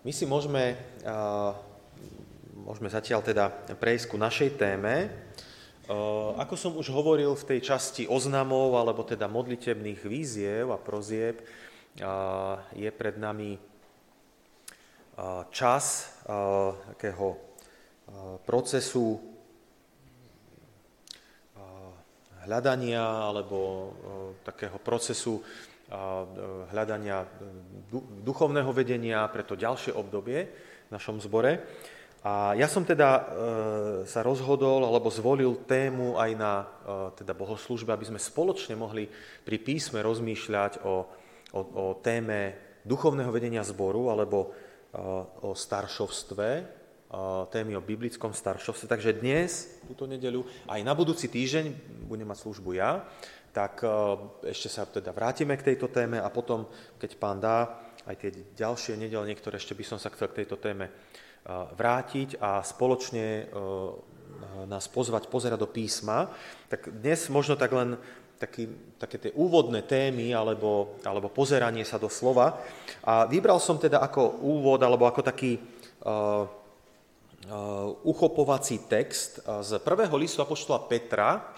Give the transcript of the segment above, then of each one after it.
My si môžeme, môžeme zatiaľ teda prejsť ku našej téme. Ako som už hovoril v tej časti oznamov, alebo teda modlitebných víziev a prozieb, je pred nami čas takého procesu hľadania alebo takého procesu hľadania duchovného vedenia pre to ďalšie obdobie v našom zbore. A ja som teda e, sa rozhodol alebo zvolil tému aj na e, teda bohoslužbe, aby sme spoločne mohli pri písme rozmýšľať o, o, o téme duchovného vedenia zboru alebo e, o staršovstve, témy o biblickom staršovstve. Takže dnes, túto nedeľu, aj na budúci týždeň budem mať službu ja, tak ešte sa teda vrátime k tejto téme a potom, keď pán dá, aj tie ďalšie nedele, niektoré ešte by som sa chcel k tejto téme vrátiť a spoločne nás pozvať pozerať do písma. Tak dnes možno tak len taký, také tie úvodné témy alebo, alebo pozeranie sa do slova. A vybral som teda ako úvod alebo ako taký uh, uh, uchopovací text z prvého listu Apoštola Petra,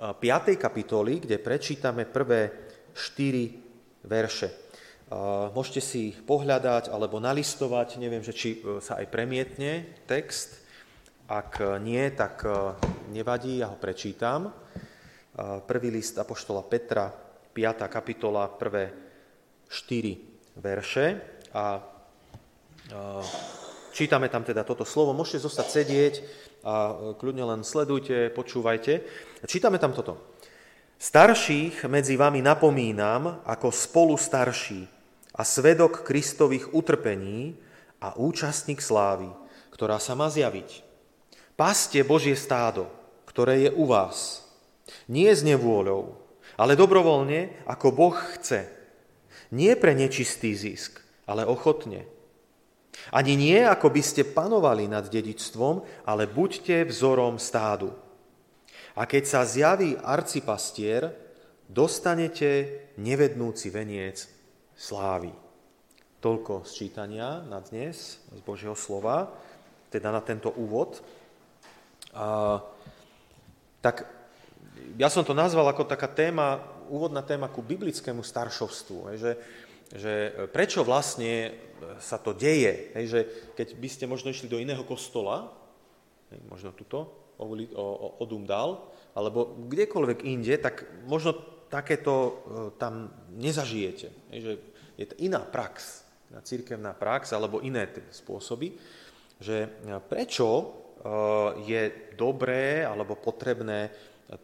5. kapitoly, kde prečítame prvé štyri verše. Môžete si pohľadať alebo nalistovať, neviem, že či e, sa aj premietne text. Ak nie, tak e, nevadí, ja ho prečítam. Prvý list Apoštola Petra, 5. kapitola, prvé 4 verše. A čítame tam teda toto slovo. Môžete zostať sedieť a e, kľudne len sledujte, počúvajte. Čítame tam toto. Starších medzi vami napomínam ako spolu starší, a svedok Kristových utrpení a účastník slávy, ktorá sa má zjaviť. Paste Božie stádo, ktoré je u vás. Nie s nevôľou, ale dobrovoľne, ako Boh chce. Nie pre nečistý zisk, ale ochotne. Ani nie, ako by ste panovali nad dedičstvom, ale buďte vzorom stádu. A keď sa zjaví arcipastier, dostanete nevednúci veniec slávy. Toľko sčítania na dnes z Božieho slova, teda na tento úvod. A, tak ja som to nazval ako taká téma, úvodná téma ku biblickému staršovstvu, že, že prečo vlastne sa to deje, že keď by ste možno išli do iného kostola, možno tuto, o, o, o Dumdal, alebo kdekoľvek inde, tak možno takéto e, tam nezažijete. Že je to iná prax, církevná prax alebo iné spôsoby, že e, prečo e, je dobré alebo potrebné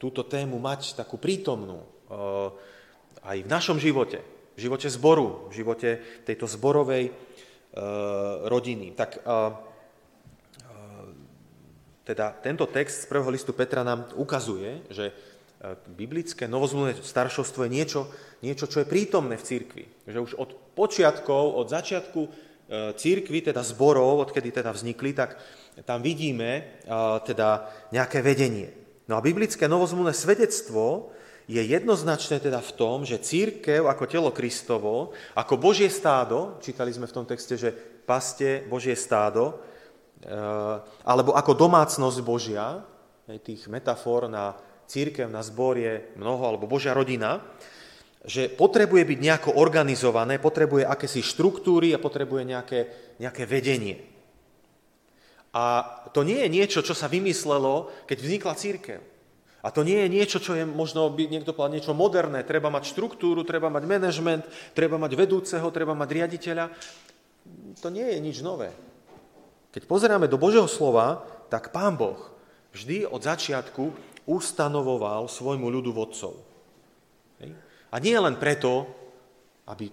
túto tému mať takú prítomnú e, aj v našom živote, v živote zboru, v živote tejto zborovej rodiny. Tak teda tento text z prvého listu Petra nám ukazuje, že biblické novozmluvné staršovstvo je niečo, niečo, čo je prítomné v cirkvi. Že už od počiatkov, od začiatku e, církvy, teda zborov, odkedy teda vznikli, tak tam vidíme e, teda nejaké vedenie. No a biblické novozmluvné svedectvo je jednoznačné teda v tom, že církev ako telo Kristovo, ako Božie stádo, čítali sme v tom texte, že paste Božie stádo, e, alebo ako domácnosť Božia, tých metafor na církev, na zbor je mnoho, alebo Božia rodina, že potrebuje byť nejako organizované, potrebuje akési štruktúry a potrebuje nejaké, nejaké vedenie. A to nie je niečo, čo sa vymyslelo, keď vznikla církev. A to nie je niečo, čo je možno by niekto povedal niečo moderné. Treba mať štruktúru, treba mať manažment, treba mať vedúceho, treba mať riaditeľa. To nie je nič nové. Keď pozeráme do Božieho slova, tak Pán Boh vždy od začiatku ustanovoval svojmu ľudu vodcov. A nie len preto, aby,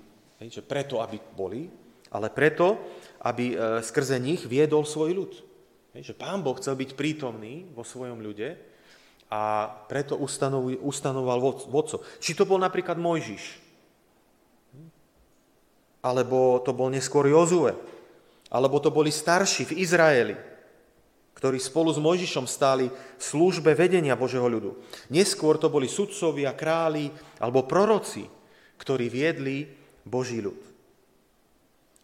že preto, aby boli, ale preto, aby e, skrze nich viedol svoj ľud. Že pán Boh chcel byť prítomný vo svojom ľude a preto ustanoval vodcov. Či to bol napríklad Mojžiš, alebo to bol neskôr Jozue, alebo to boli starší v Izraeli, ktorí spolu s Mojžišom stáli v službe vedenia Božieho ľudu. Neskôr to boli sudcovia, králi alebo proroci, ktorí viedli Boží ľud.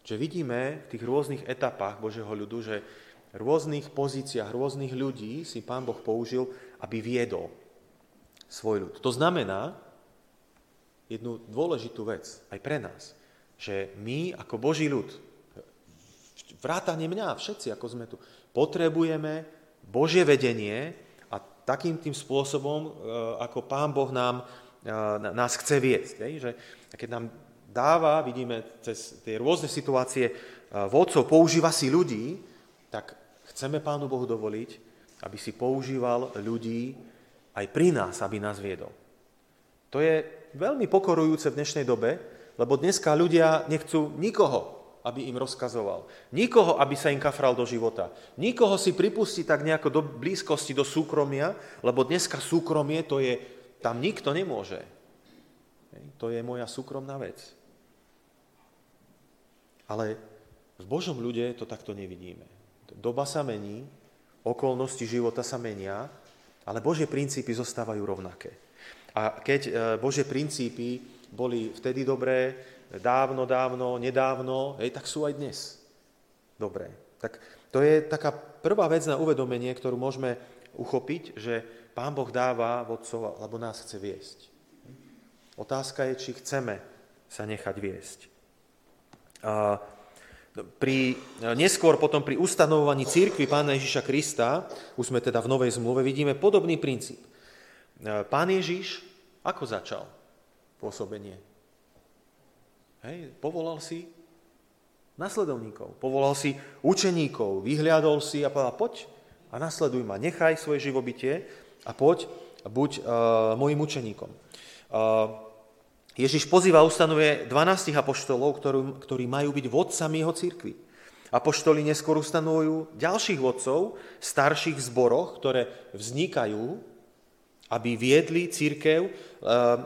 Že vidíme v tých rôznych etapách Božieho ľudu, že v rôznych pozíciách rôznych ľudí si Pán Boh použil, aby viedol svoj ľud. To znamená jednu dôležitú vec aj pre nás, že my ako Boží ľud, vrátane mňa, všetci ako sme tu, potrebujeme Božie vedenie a takým tým spôsobom, e, ako Pán Boh nám, e, nás chce viesť. Že keď nám dáva, vidíme cez tie rôzne situácie, e, vodcov používa si ľudí, tak chceme Pánu Bohu dovoliť, aby si používal ľudí aj pri nás, aby nás viedol. To je veľmi pokorujúce v dnešnej dobe, lebo dneska ľudia nechcú nikoho, aby im rozkazoval. Nikoho, aby sa im kafral do života. Nikoho si pripustí tak nejako do blízkosti, do súkromia, lebo dneska súkromie to je, tam nikto nemôže. To je moja súkromná vec. Ale v Božom ľude to takto nevidíme. Doba sa mení, okolnosti života sa menia, ale Božie princípy zostávajú rovnaké. A keď e, Božie princípy boli vtedy dobré, dávno, dávno, nedávno, hej, tak sú aj dnes dobré. Tak to je taká prvá vec na uvedomenie, ktorú môžeme uchopiť, že Pán Boh dáva vodcov, alebo nás chce viesť. Otázka je, či chceme sa nechať viesť. A pri, neskôr potom pri ustanovovaní církvy Pána Ježiša Krista, už sme teda v Novej zmluve, vidíme podobný princíp. Pán Ježiš ako začal pôsobenie? Hej, povolal si nasledovníkov, povolal si učeníkov, vyhliadol si a povedal, poď a nasleduj ma, nechaj svoje živobytie a poď buď uh, môjim učeníkom. Uh, Ježiš pozýva, ustanovuje 12 apoštolov, ktorý, ktorí majú byť vodcami jeho církvy. Apoštoli neskôr ustanovujú ďalších vodcov v starších zboroch, ktoré vznikajú, aby viedli církev, eh,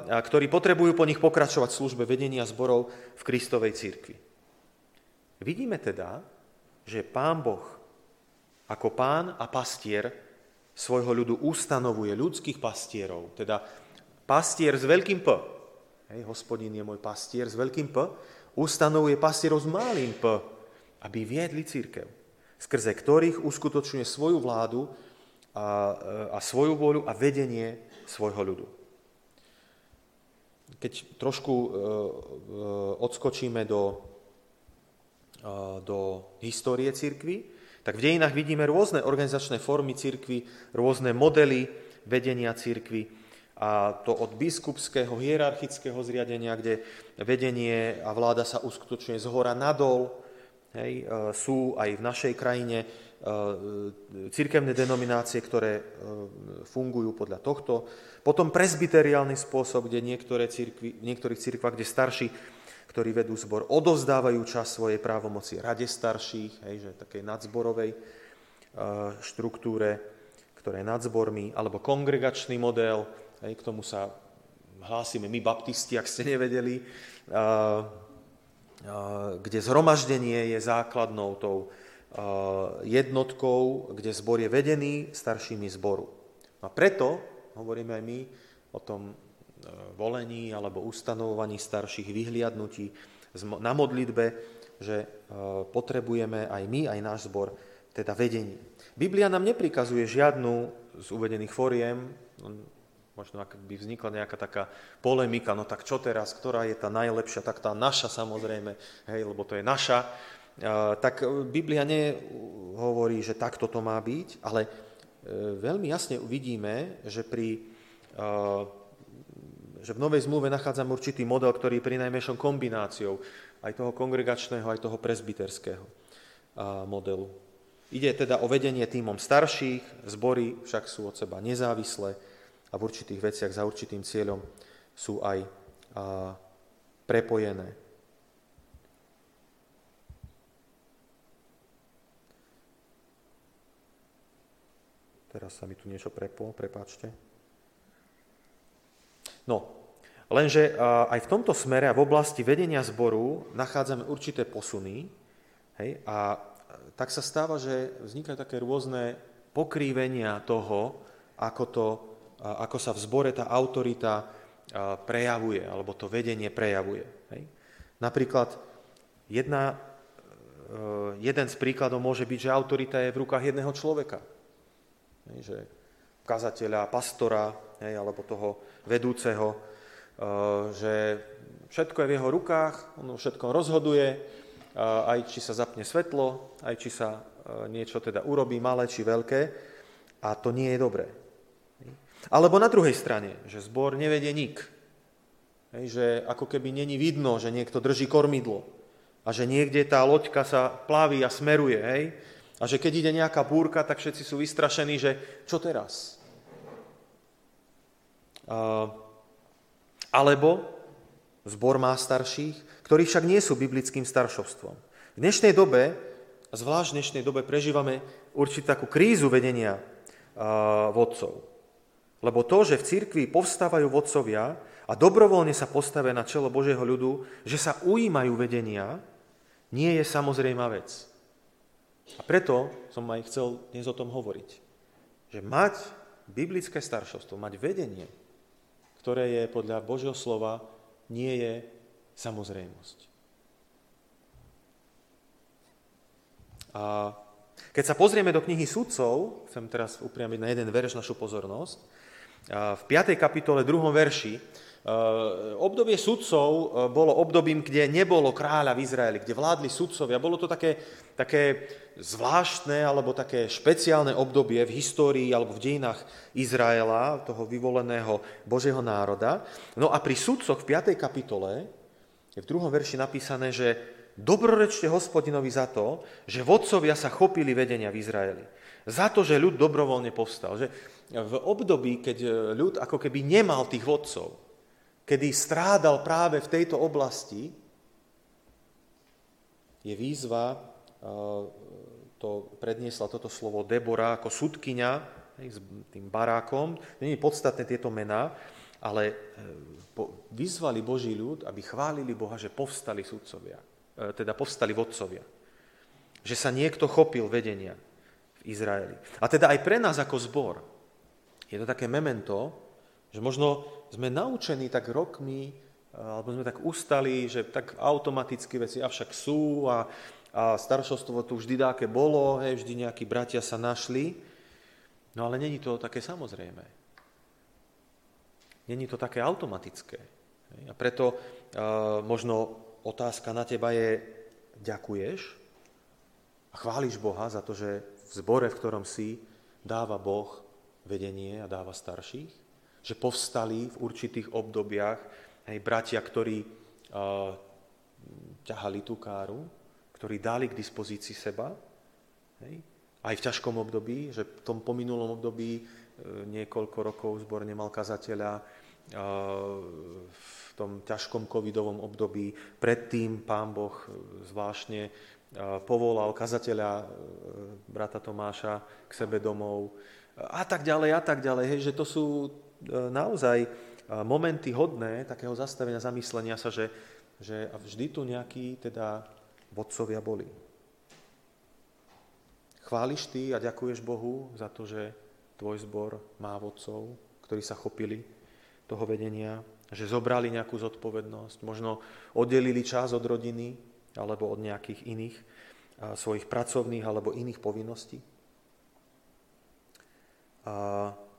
ktorí potrebujú po nich pokračovať v službe vedenia zborov v Kristovej církvi. Vidíme teda, že Pán Boh ako pán a pastier svojho ľudu ustanovuje ľudských pastierov, teda pastier s veľkým P, hej, hospodín je môj pastier s veľkým P, ustanovuje pastierov s malým P, aby viedli církev, skrze ktorých uskutočňuje svoju vládu a, a svoju voľu a vedenie svojho ľudu. Keď trošku e, e, odskočíme do, e, do histórie církvy, tak v dejinách vidíme rôzne organizačné formy církvy, rôzne modely vedenia církvy, a to od biskupského, hierarchického zriadenia, kde vedenie a vláda sa uskutočňuje z hora nadol. Hej, e, sú aj v našej krajine e, církevné denominácie, ktoré e, fungujú podľa tohto. Potom presbyteriálny spôsob, kde niektoré církvy, v niektorých církvách, kde starší, ktorí vedú zbor, odovzdávajú čas svojej právomoci rade starších, hej, že takej nadzborovej štruktúre, ktoré je nad zbormi, alebo kongregačný model, K tomu sa hlásime my baptisti, ak ste nevedeli, kde zhromaždenie je základnou tou jednotkou, kde zbor je vedený staršími zboru. A preto hovoríme aj my o tom e, volení alebo ustanovovaní starších vyhliadnutí na modlitbe, že e, potrebujeme aj my, aj náš zbor, teda vedenie. Biblia nám neprikazuje žiadnu z uvedených foriem, možno ak by vznikla nejaká taká polemika, no tak čo teraz, ktorá je tá najlepšia, tak tá naša samozrejme, hej, lebo to je naša, tak Biblia nehovorí, že takto to má byť, ale e, veľmi jasne uvidíme, že, pri, že v Novej zmluve nachádzame určitý model, ktorý je pri najmenšom kombináciou aj toho kongregačného, aj toho presbyterského modelu. Ide teda o vedenie týmom starších, zbory však sú od seba nezávislé, a v určitých veciach za určitým cieľom sú aj prepojené. Teraz sa mi tu niečo preplo, prepáčte. No, lenže aj v tomto smere a v oblasti vedenia zboru nachádzame určité posuny hej, a tak sa stáva, že vznikajú také rôzne pokrývenia toho, ako to ako sa v zbore tá autorita prejavuje, alebo to vedenie prejavuje. Hej. Napríklad jedna jeden z príkladov môže byť, že autorita je v rukách jedného človeka. Hej, že kazateľa, pastora, hej, alebo toho vedúceho, že všetko je v jeho rukách, on všetko rozhoduje, aj či sa zapne svetlo, aj či sa niečo teda urobí, malé či veľké, a to nie je dobré. Alebo na druhej strane, že zbor nevedie nik. Hej, že ako keby není vidno, že niekto drží kormidlo a že niekde tá loďka sa plaví a smeruje. Hej, a že keď ide nejaká búrka, tak všetci sú vystrašení, že čo teraz? A, alebo zbor má starších, ktorí však nie sú biblickým staršovstvom. V dnešnej dobe, zvlášť v dnešnej dobe, prežívame určitú takú krízu vedenia vodcov. Lebo to, že v cirkvi povstávajú vodcovia a dobrovoľne sa postavia na čelo Božieho ľudu, že sa ujímajú vedenia, nie je samozrejmá vec. A preto som aj chcel dnes o tom hovoriť. Že mať biblické staršovstvo, mať vedenie, ktoré je podľa Božieho slova, nie je samozrejmosť. A keď sa pozrieme do knihy sudcov, chcem teraz upriamiť na jeden verš našu pozornosť, v 5. kapitole 2. verši, obdobie sudcov bolo obdobím, kde nebolo kráľa v Izraeli, kde vládli sudcovia. Bolo to také, také zvláštne alebo také špeciálne obdobie v histórii alebo v dejinách Izraela, toho vyvoleného Božieho národa. No a pri sudcoch v 5. kapitole je v druhom verši napísané, že Dobrorečte hospodinovi za to, že vodcovia sa chopili vedenia v Izraeli. Za to, že ľud dobrovoľne povstal. Že v období, keď ľud ako keby nemal tých vodcov, kedy strádal práve v tejto oblasti, je výzva, to predniesla toto slovo Debora ako sudkyňa s tým barákom. Není podstatné tieto mená, ale e, vyzvali Boží ľud, aby chválili Boha, že povstali sudcovia. E, teda povstali vodcovia. Že sa niekto chopil vedenia v Izraeli. A teda aj pre nás ako zbor je to také memento, že možno sme naučení tak rokmi, e, alebo sme tak ustali, že tak automaticky veci avšak sú a, a staršovstvo tu vždy dáke bolo, hej, vždy nejakí bratia sa našli, no ale není to také samozrejme. Není to také automatické. A preto uh, možno otázka na teba je, ďakuješ a chváliš Boha za to, že v zbore, v ktorom si, dáva Boh vedenie a dáva starších? Že povstali v určitých obdobiach hej, bratia, ktorí uh, ťahali tú káru, ktorí dali k dispozícii seba, hej, aj v ťažkom období, že v tom pominulom období e, niekoľko rokov zbor nemal kazateľa, v tom ťažkom covidovom období. Predtým pán Boh zvláštne povolal kazateľa brata Tomáša k sebe domov a tak ďalej a tak ďalej. Hej, že to sú e, naozaj momenty hodné takého zastavenia, zamyslenia sa, že, že vždy tu nejakí teda vodcovia boli. Chváliš ty a ďakuješ Bohu za to, že tvoj zbor má vodcov, ktorí sa chopili toho vedenia, že zobrali nejakú zodpovednosť, možno oddelili čas od rodiny alebo od nejakých iných svojich pracovných alebo iných povinností.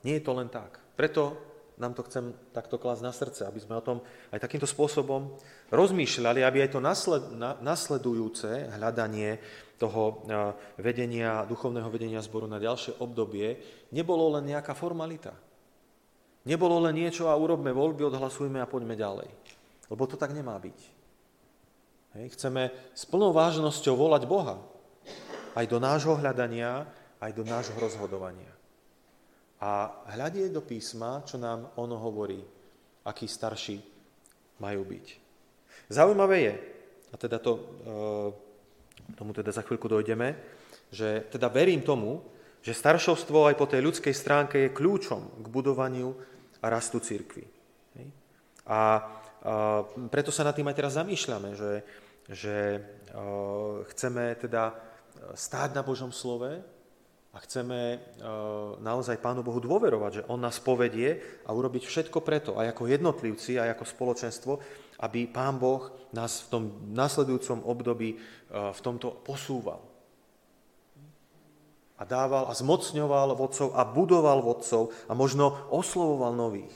Nie je to len tak. Preto nám to chcem takto klásť na srdce, aby sme o tom aj takýmto spôsobom rozmýšľali, aby aj to nasledujúce hľadanie toho vedenia, duchovného vedenia zboru na ďalšie obdobie nebolo len nejaká formalita. Nebolo len niečo a urobme voľby, odhlasujme a poďme ďalej. Lebo to tak nemá byť. Hej. Chceme s plnou vážnosťou volať Boha. Aj do nášho hľadania, aj do nášho rozhodovania. A hľadieť do písma, čo nám ono hovorí, akí starší majú byť. Zaujímavé je, a teda to, e, tomu teda za chvíľku dojdeme, že teda verím tomu, že staršovstvo aj po tej ľudskej stránke je kľúčom k budovaniu a rastu církvy. A, preto sa nad tým aj teraz zamýšľame, že, že chceme teda stáť na Božom slove a chceme naozaj Pánu Bohu dôverovať, že On nás povedie a urobiť všetko preto, aj ako jednotlivci, aj ako spoločenstvo, aby Pán Boh nás v tom nasledujúcom období v tomto posúval. A dával a zmocňoval vodcov a budoval vodcov a možno oslovoval nových,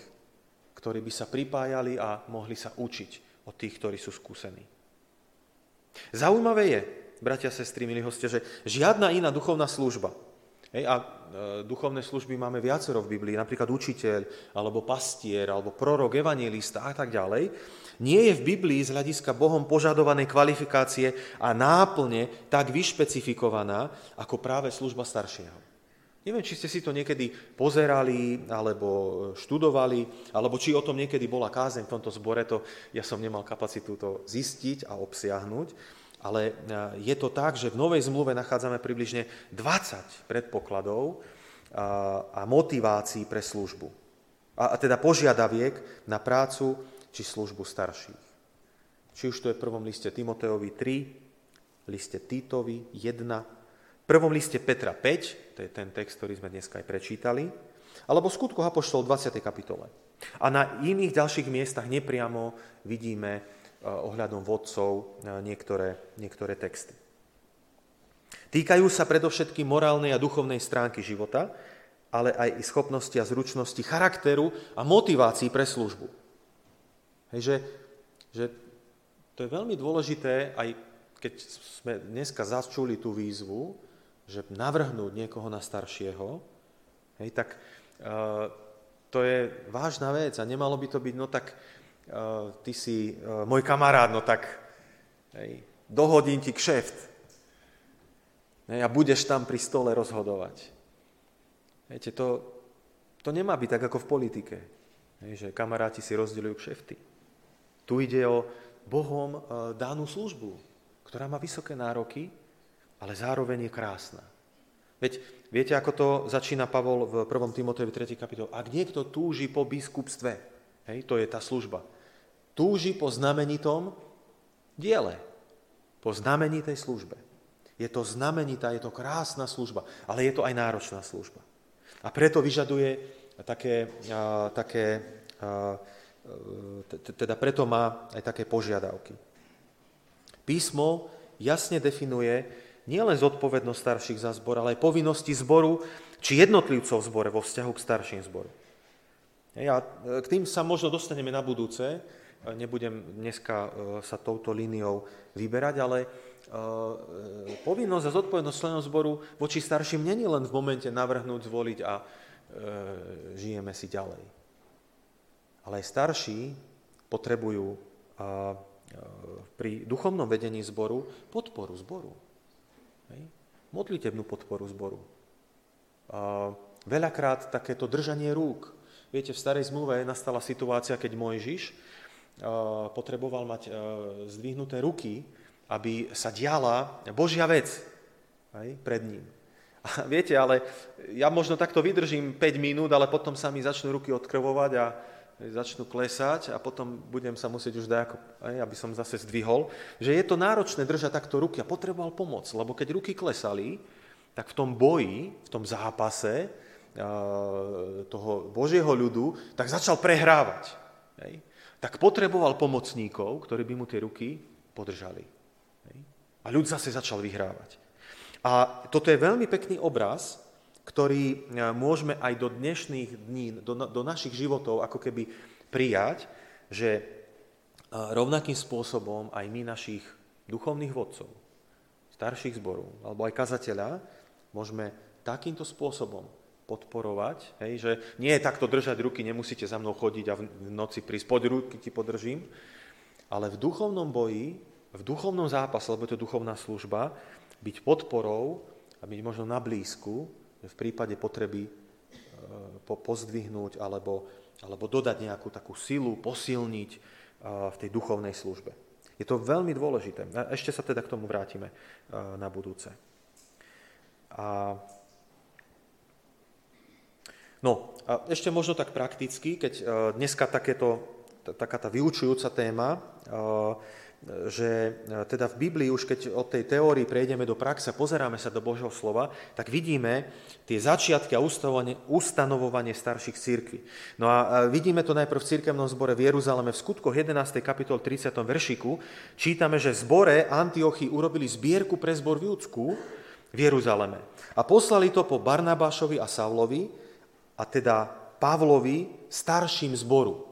ktorí by sa pripájali a mohli sa učiť od tých, ktorí sú skúsení. Zaujímavé je, bratia sestry, milí hostia, že žiadna iná duchovná služba, Hej, a e, duchovné služby máme viacero v Biblii, napríklad učiteľ, alebo pastier, alebo prorok, evangelista a tak ďalej. Nie je v Biblii z hľadiska Bohom požadovanej kvalifikácie a náplne tak vyšpecifikovaná ako práve služba staršieho. Neviem, či ste si to niekedy pozerali, alebo študovali, alebo či o tom niekedy bola kázeň v tomto zbore, to ja som nemal kapacitu to zistiť a obsiahnuť. Ale e, je to tak, že v Novej zmluve nachádzame približne 20 predpokladov a motivácií pre službu. A teda požiadaviek na prácu či službu starších. Či už to je v prvom liste Timoteovi 3, liste Titovi 1, v prvom liste Petra 5, to je ten text, ktorý sme dneska aj prečítali, alebo skutku Apoštol 20. kapitole. A na iných ďalších miestach nepriamo vidíme ohľadom vodcov eh, niektoré, niektoré texty. Týkajú sa predovšetkým morálnej a duchovnej stránky života, ale aj i schopnosti a zručnosti charakteru a motivácií pre službu. Hej, že, že to je veľmi dôležité, aj keď sme dneska začuli tú výzvu, že navrhnúť niekoho na staršieho, hej, tak uh, to je vážna vec a nemalo by to byť, no tak Eh, ty si eh, môj kamarát, no tak hej, dohodím ti kšeft. Hej, a budeš tam pri stole rozhodovať. Viete, to, to nemá byť tak ako v politike, hej, že kamaráti si rozdeľujú kšefty. Tu ide o Bohom eh, danú službu, ktorá má vysoké nároky, ale zároveň je krásna. Veď viete, ako to začína Pavol v 1. Timotejovi 3. kapitole? Ak niekto túži po biskupstve, hej, to je tá služba, túži po znamenitom diele, po znamenitej službe. Je to znamenitá, je to krásna služba, ale je to aj náročná služba. A preto vyžaduje také, také teda preto má aj také požiadavky. Písmo jasne definuje nielen zodpovednosť starších za zbor, ale aj povinnosti zboru či jednotlivcov v zbore vo vzťahu k starším zboru. Ja, k tým sa možno dostaneme na budúce, Nebudem dneska e, sa touto líniou vyberať, ale e, povinnosť a zodpovednosť členov zboru voči starším není len v momente navrhnúť, zvoliť a e, žijeme si ďalej. Ale aj starší potrebujú pri duchovnom vedení zboru podporu zboru. Modlitebnú podporu zboru. Veľakrát takéto držanie rúk. Viete, v starej zmluve nastala situácia, keď Mojžiš potreboval mať eh, zdvihnuté ruky, aby sa diala Božia vec aj, pred ním. A viete, ale ja možno takto vydržím 5 minút, ale potom sa mi začnú ruky odkrvovať a začnú klesať a potom budem sa musieť už dať, aby som zase zdvihol, že je to náročné držať takto ruky a potreboval pomoc, lebo keď ruky klesali, tak v tom boji, v tom zápase eh, toho Božieho ľudu, tak začal prehrávať. Hej? Tak potreboval pomocníkov, ktorí by mu tie ruky podržali. A ľud zase začal vyhrávať. A toto je veľmi pekný obraz, ktorý e, môžeme aj do dnešných dní, do, do našich životov ako keby prijať, že e, rovnakým spôsobom aj my našich duchovných vodcov, starších zborov alebo aj kazateľa môžeme takýmto spôsobom podporovať, hej, že nie je takto držať ruky, nemusíte za mnou chodiť a v noci prísť, poď ruky ti podržím, ale v duchovnom boji, v duchovnom zápase, lebo je to duchovná služba, byť podporou a byť možno na blízku, v prípade potreby e, pozdvihnúť alebo, alebo dodať nejakú takú silu, posilniť e, v tej duchovnej službe. Je to veľmi dôležité. A ešte sa teda k tomu vrátime e, na budúce. A No a ešte možno tak prakticky, keď e, dneska takéto, taká tá vyučujúca téma, e, že teda v Biblii už keď od tej teórii prejdeme do praxe, pozeráme sa do Božieho slova, tak vidíme tie začiatky a ustanovovanie starších církví. No a vidíme to najprv v církevnom zbore v Jeruzaleme v skutkoch 11. kapitol 30. veršiku. Čítame, že zbore Antiochy urobili zbierku pre zbor v Júdsku v Jeruzaleme. A poslali to po Barnabášovi a Savlovi, a teda Pavlovi, starším zboru.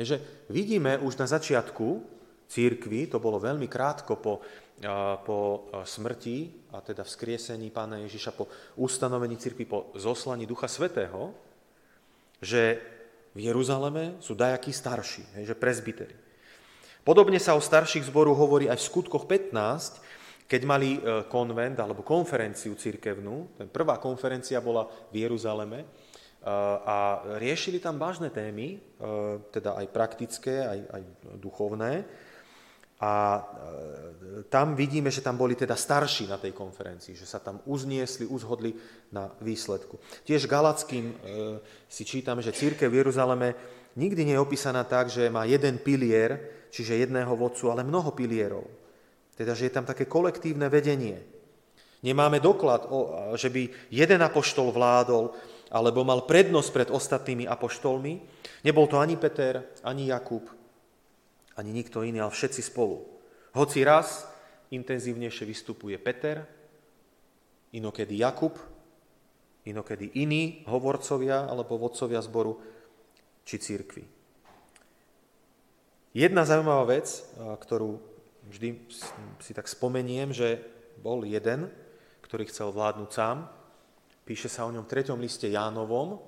Takže vidíme už na začiatku, církvy, to bolo veľmi krátko po, po smrti a teda vzkriesení pána Ježiša, po ustanovení církvy, po zoslaní Ducha Svetého, že v Jeruzaleme sú dajakí starší, že presbyteri. Podobne sa o starších zboru hovorí aj v skutkoch 15, keď mali e, konvent alebo konferenciu církevnú. Prvá konferencia bola v Jeruzaleme a riešili tam vážne témy, e, teda aj praktické, aj, aj duchovné. A e, tam vidíme, že tam boli teda starší na tej konferencii, že sa tam uzniesli, uzhodli na výsledku. Tiež Galackým e, si čítame, že církev v Jeruzaleme nikdy nie je opísaná tak, že má jeden pilier, čiže jedného vodcu, ale mnoho pilierov. Teda, že je tam také kolektívne vedenie. Nemáme doklad, že by jeden apoštol vládol, alebo mal prednosť pred ostatnými apoštolmi. Nebol to ani Peter, ani Jakub, ani nikto iný, ale všetci spolu. Hoci raz intenzívnejšie vystupuje Peter, inokedy Jakub, inokedy iní hovorcovia alebo vodcovia zboru či církvy. Jedna zaujímavá vec, ktorú vždy si tak spomeniem, že bol jeden, ktorý chcel vládnuť sám. Píše sa o ňom v treťom liste Jánovom.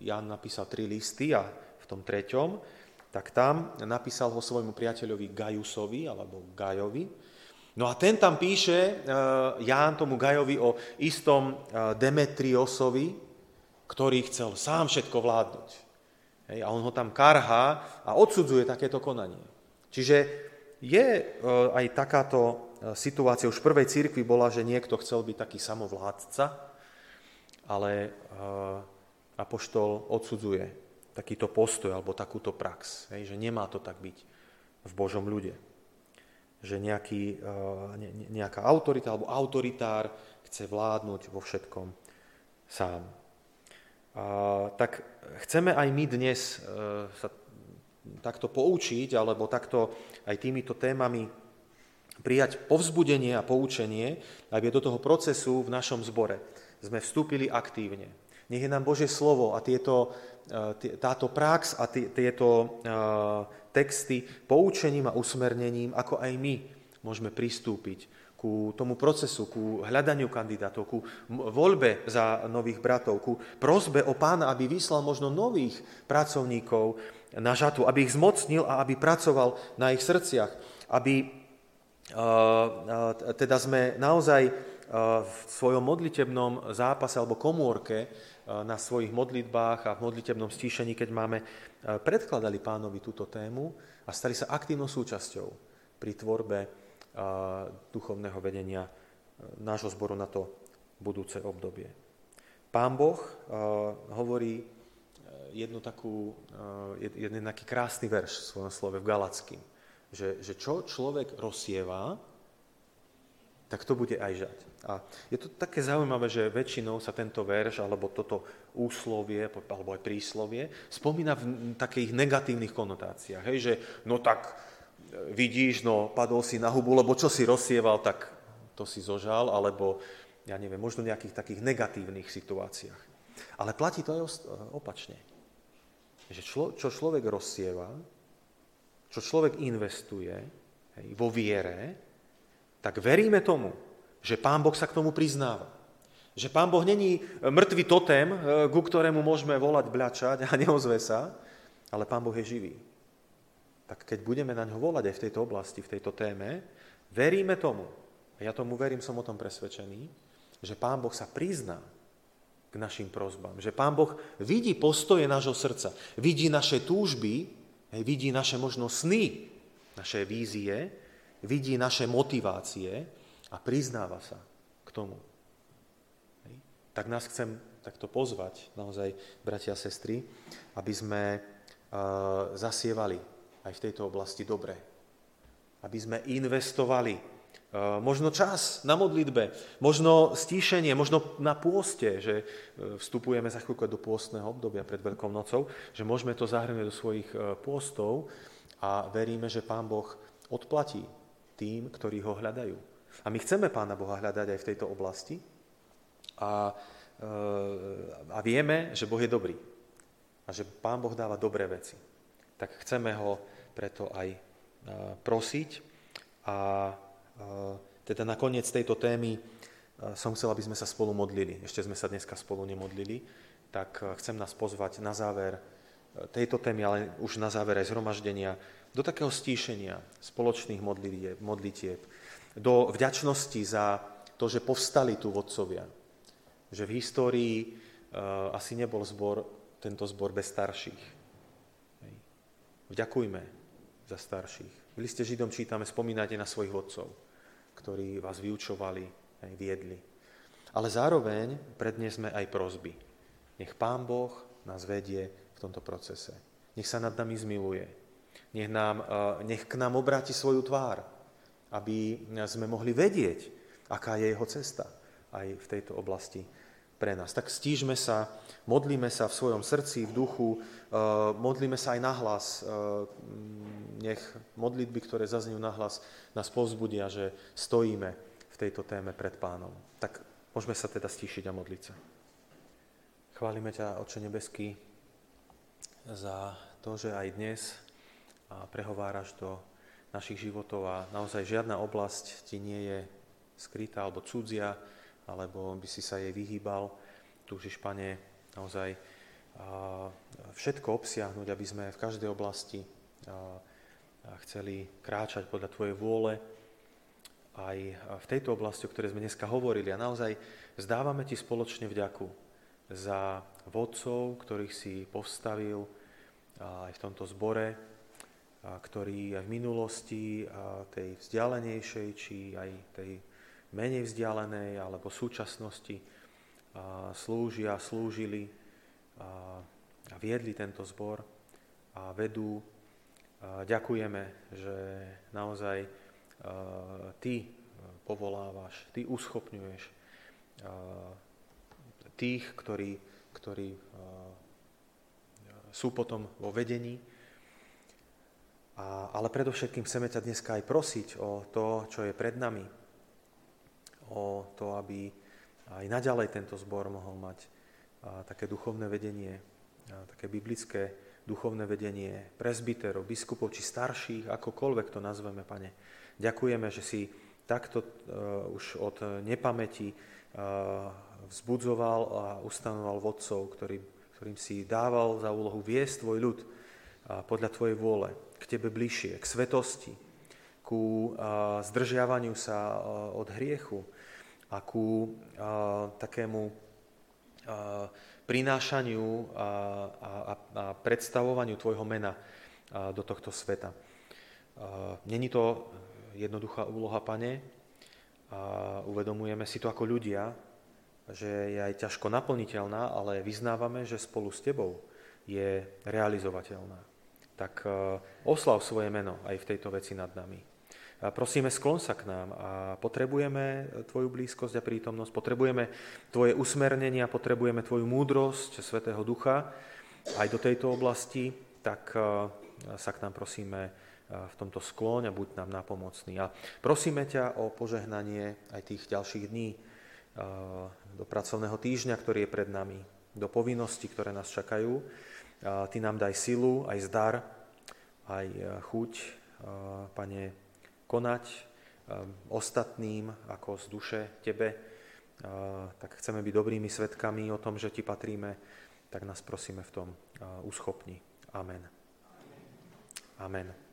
Ján napísal tri listy a v tom treťom tak tam napísal ho svojmu priateľovi Gajusovi alebo Gajovi. No a ten tam píše, e, Ján tomu Gajovi o istom e, Demetriosovi, ktorý chcel sám všetko vládnuť. Hej, a on ho tam karhá a odsudzuje takéto konanie. Čiže je e, aj takáto situácia, už v prvej církvi bola, že niekto chcel byť taký samovládca, ale apoštol odsudzuje takýto postoj alebo takúto prax, že nemá to tak byť v Božom ľude. Že nejaký, eh, ne, nejaká autorita alebo autoritár chce vládnuť vo všetkom sám. Tak chceme aj my dnes e, sa takto poučiť, alebo takto aj týmito témami prijať povzbudenie a poučenie, aby do toho procesu v našom zbore sme vstúpili aktívne. Nech je nám Božie slovo a tieto E, táto prax a tieto e, texty poučením a usmernením, ako aj my môžeme pristúpiť ku tomu procesu, ku hľadaniu kandidátov, ku voľbe za nových bratov, ku prozbe o pána, aby vyslal možno nových pracovníkov na žatu, aby ich zmocnil a aby pracoval na ich srdciach, aby e, teda sme naozaj v svojom modlitebnom zápase alebo komórke na svojich modlitbách a v modlitebnom stíšení, keď máme predkladali pánovi túto tému a stali sa aktívnou súčasťou pri tvorbe duchovného vedenia nášho zboru na to budúce obdobie. Pán Boh hovorí jednu takú, jeden taký krásny verš v svojom slove v Galackým, že, že čo človek rozsieva, tak to bude aj žať. A je to také zaujímavé, že väčšinou sa tento verš, alebo toto úslovie, alebo aj príslovie, spomína v takých negatívnych konotáciách. Hej, že no tak e, vidíš, no padol si na hubu, lebo čo si rozsieval, tak to si zožal, alebo ja neviem, možno v nejakých takých negatívnych situáciách. Ale platí to aj e, opačne. Že člo, čo človek rozsieva, čo človek investuje hej, vo viere, tak veríme tomu, že Pán Boh sa k tomu priznáva. Že Pán Boh není mŕtvý totém, e, ku ktorému môžeme volať, bľačať a neozve sa, ale Pán Boh je živý. Tak keď budeme na ňo volať aj v tejto oblasti, v tejto téme, veríme tomu, a ja tomu verím, som o tom presvedčený, že Pán Boh sa prizná k našim prozbám. Že Pán Boh vidí postoje nášho srdca, vidí naše túžby, vidí naše možno sny, naše vízie vidí naše motivácie a priznáva sa k tomu. Tak nás chcem takto pozvať, naozaj, bratia a sestry, aby sme uh, zasievali aj v tejto oblasti dobre. aby sme investovali možno čas na modlitbe, možno stíšenie, možno na pôste, že vstupujeme za chvíľku do pôstneho obdobia pred Veľkou nocou, že môžeme to zahrnúť do svojich pôstov a veríme, že Pán Boh odplatí tým, ktorí ho hľadajú. A my chceme Pána Boha hľadať aj v tejto oblasti a, a vieme, že Boh je dobrý a že Pán Boh dáva dobré veci. Tak chceme ho preto aj prosiť a teda na koniec tejto témy som chcel, aby sme sa spolu modlili. Ešte sme sa dneska spolu nemodlili, tak chcem nás pozvať na záver tejto témy, ale už na záver aj zhromaždenia, do takého stíšenia spoločných modlitieb, do vďačnosti za to, že povstali tu vodcovia. Že v histórii uh, asi nebol zbor, tento zbor bez starších. Hej. Vďakujme za starších. V liste Židom čítame, spomínate na svojich vodcov, ktorí vás vyučovali, aj viedli. Ale zároveň predniesme aj prozby. Nech Pán Boh nás vedie v tomto procese. Nech sa nad nami zmiluje. Nech, nám, e, nech k nám obráti svoju tvár, aby sme mohli vedieť, aká je jeho cesta aj v tejto oblasti pre nás. Tak stížme sa, modlíme sa v svojom srdci, v duchu, e, modlíme sa aj nahlas. E, nech modlitby, ktoré zaznijú nahlas, nás povzbudia, že stojíme v tejto téme pred pánom. Tak môžeme sa teda stíšiť a modliť sa. Chválime ťa, Oče nebeský, za to, že aj dnes prehováraš do našich životov a naozaj žiadna oblasť ti nie je skrytá alebo cudzia, alebo by si sa jej vyhýbal. Túžiš, Pane, naozaj všetko obsiahnuť, aby sme v každej oblasti chceli kráčať podľa Tvojej vôle, aj v tejto oblasti, o ktorej sme dneska hovorili. A naozaj vzdávame Ti spoločne vďaku za vodcov, ktorých si postavil aj v tomto zbore, ktorí aj v minulosti, tej vzdialenejšej, či aj tej menej vzdialenej, alebo súčasnosti slúžia, slúžili a viedli tento zbor a vedú. Ďakujeme, že naozaj Ty povolávaš, Ty uschopňuješ tých, ktorí, ktorí sú potom vo vedení a, ale predovšetkým chceme ťa dneska aj prosiť o to, čo je pred nami. O to, aby aj naďalej tento zbor mohol mať a, také duchovné vedenie, a, také biblické duchovné vedenie presbyterov, biskupov či starších, akokoľvek to nazveme, pane. Ďakujeme, že si takto uh, už od nepamäti uh, vzbudzoval a ustanoval vodcov, ktorý, ktorým si dával za úlohu viesť tvoj ľud uh, podľa tvojej vôle k Tebe bližšie, k svetosti, ku zdržiavaniu sa od hriechu a ku takému prinášaniu a, predstavovaniu Tvojho mena do tohto sveta. Není to jednoduchá úloha, Pane, uvedomujeme si to ako ľudia, že je aj ťažko naplniteľná, ale vyznávame, že spolu s Tebou je realizovateľná tak e, oslav svoje meno aj v tejto veci nad nami. A prosíme, sklon sa k nám a potrebujeme Tvoju blízkosť a prítomnosť, potrebujeme Tvoje usmernenia, potrebujeme Tvoju múdrosť, Svetého Ducha aj do tejto oblasti, tak e, sa k nám prosíme v tomto skloň a buď nám napomocný. A prosíme ťa o požehnanie aj tých ďalších dní do pracovného týždňa, ktorý je pred nami, do povinností, ktoré nás čakajú Ty nám daj silu, aj zdar, aj e, chuť, e, Pane, konať e, ostatným ako z duše Tebe, tak chceme byť dobrými svetkami o tom, že Ti patríme, tak nás prosíme v tom uschopni. Amen. Amen.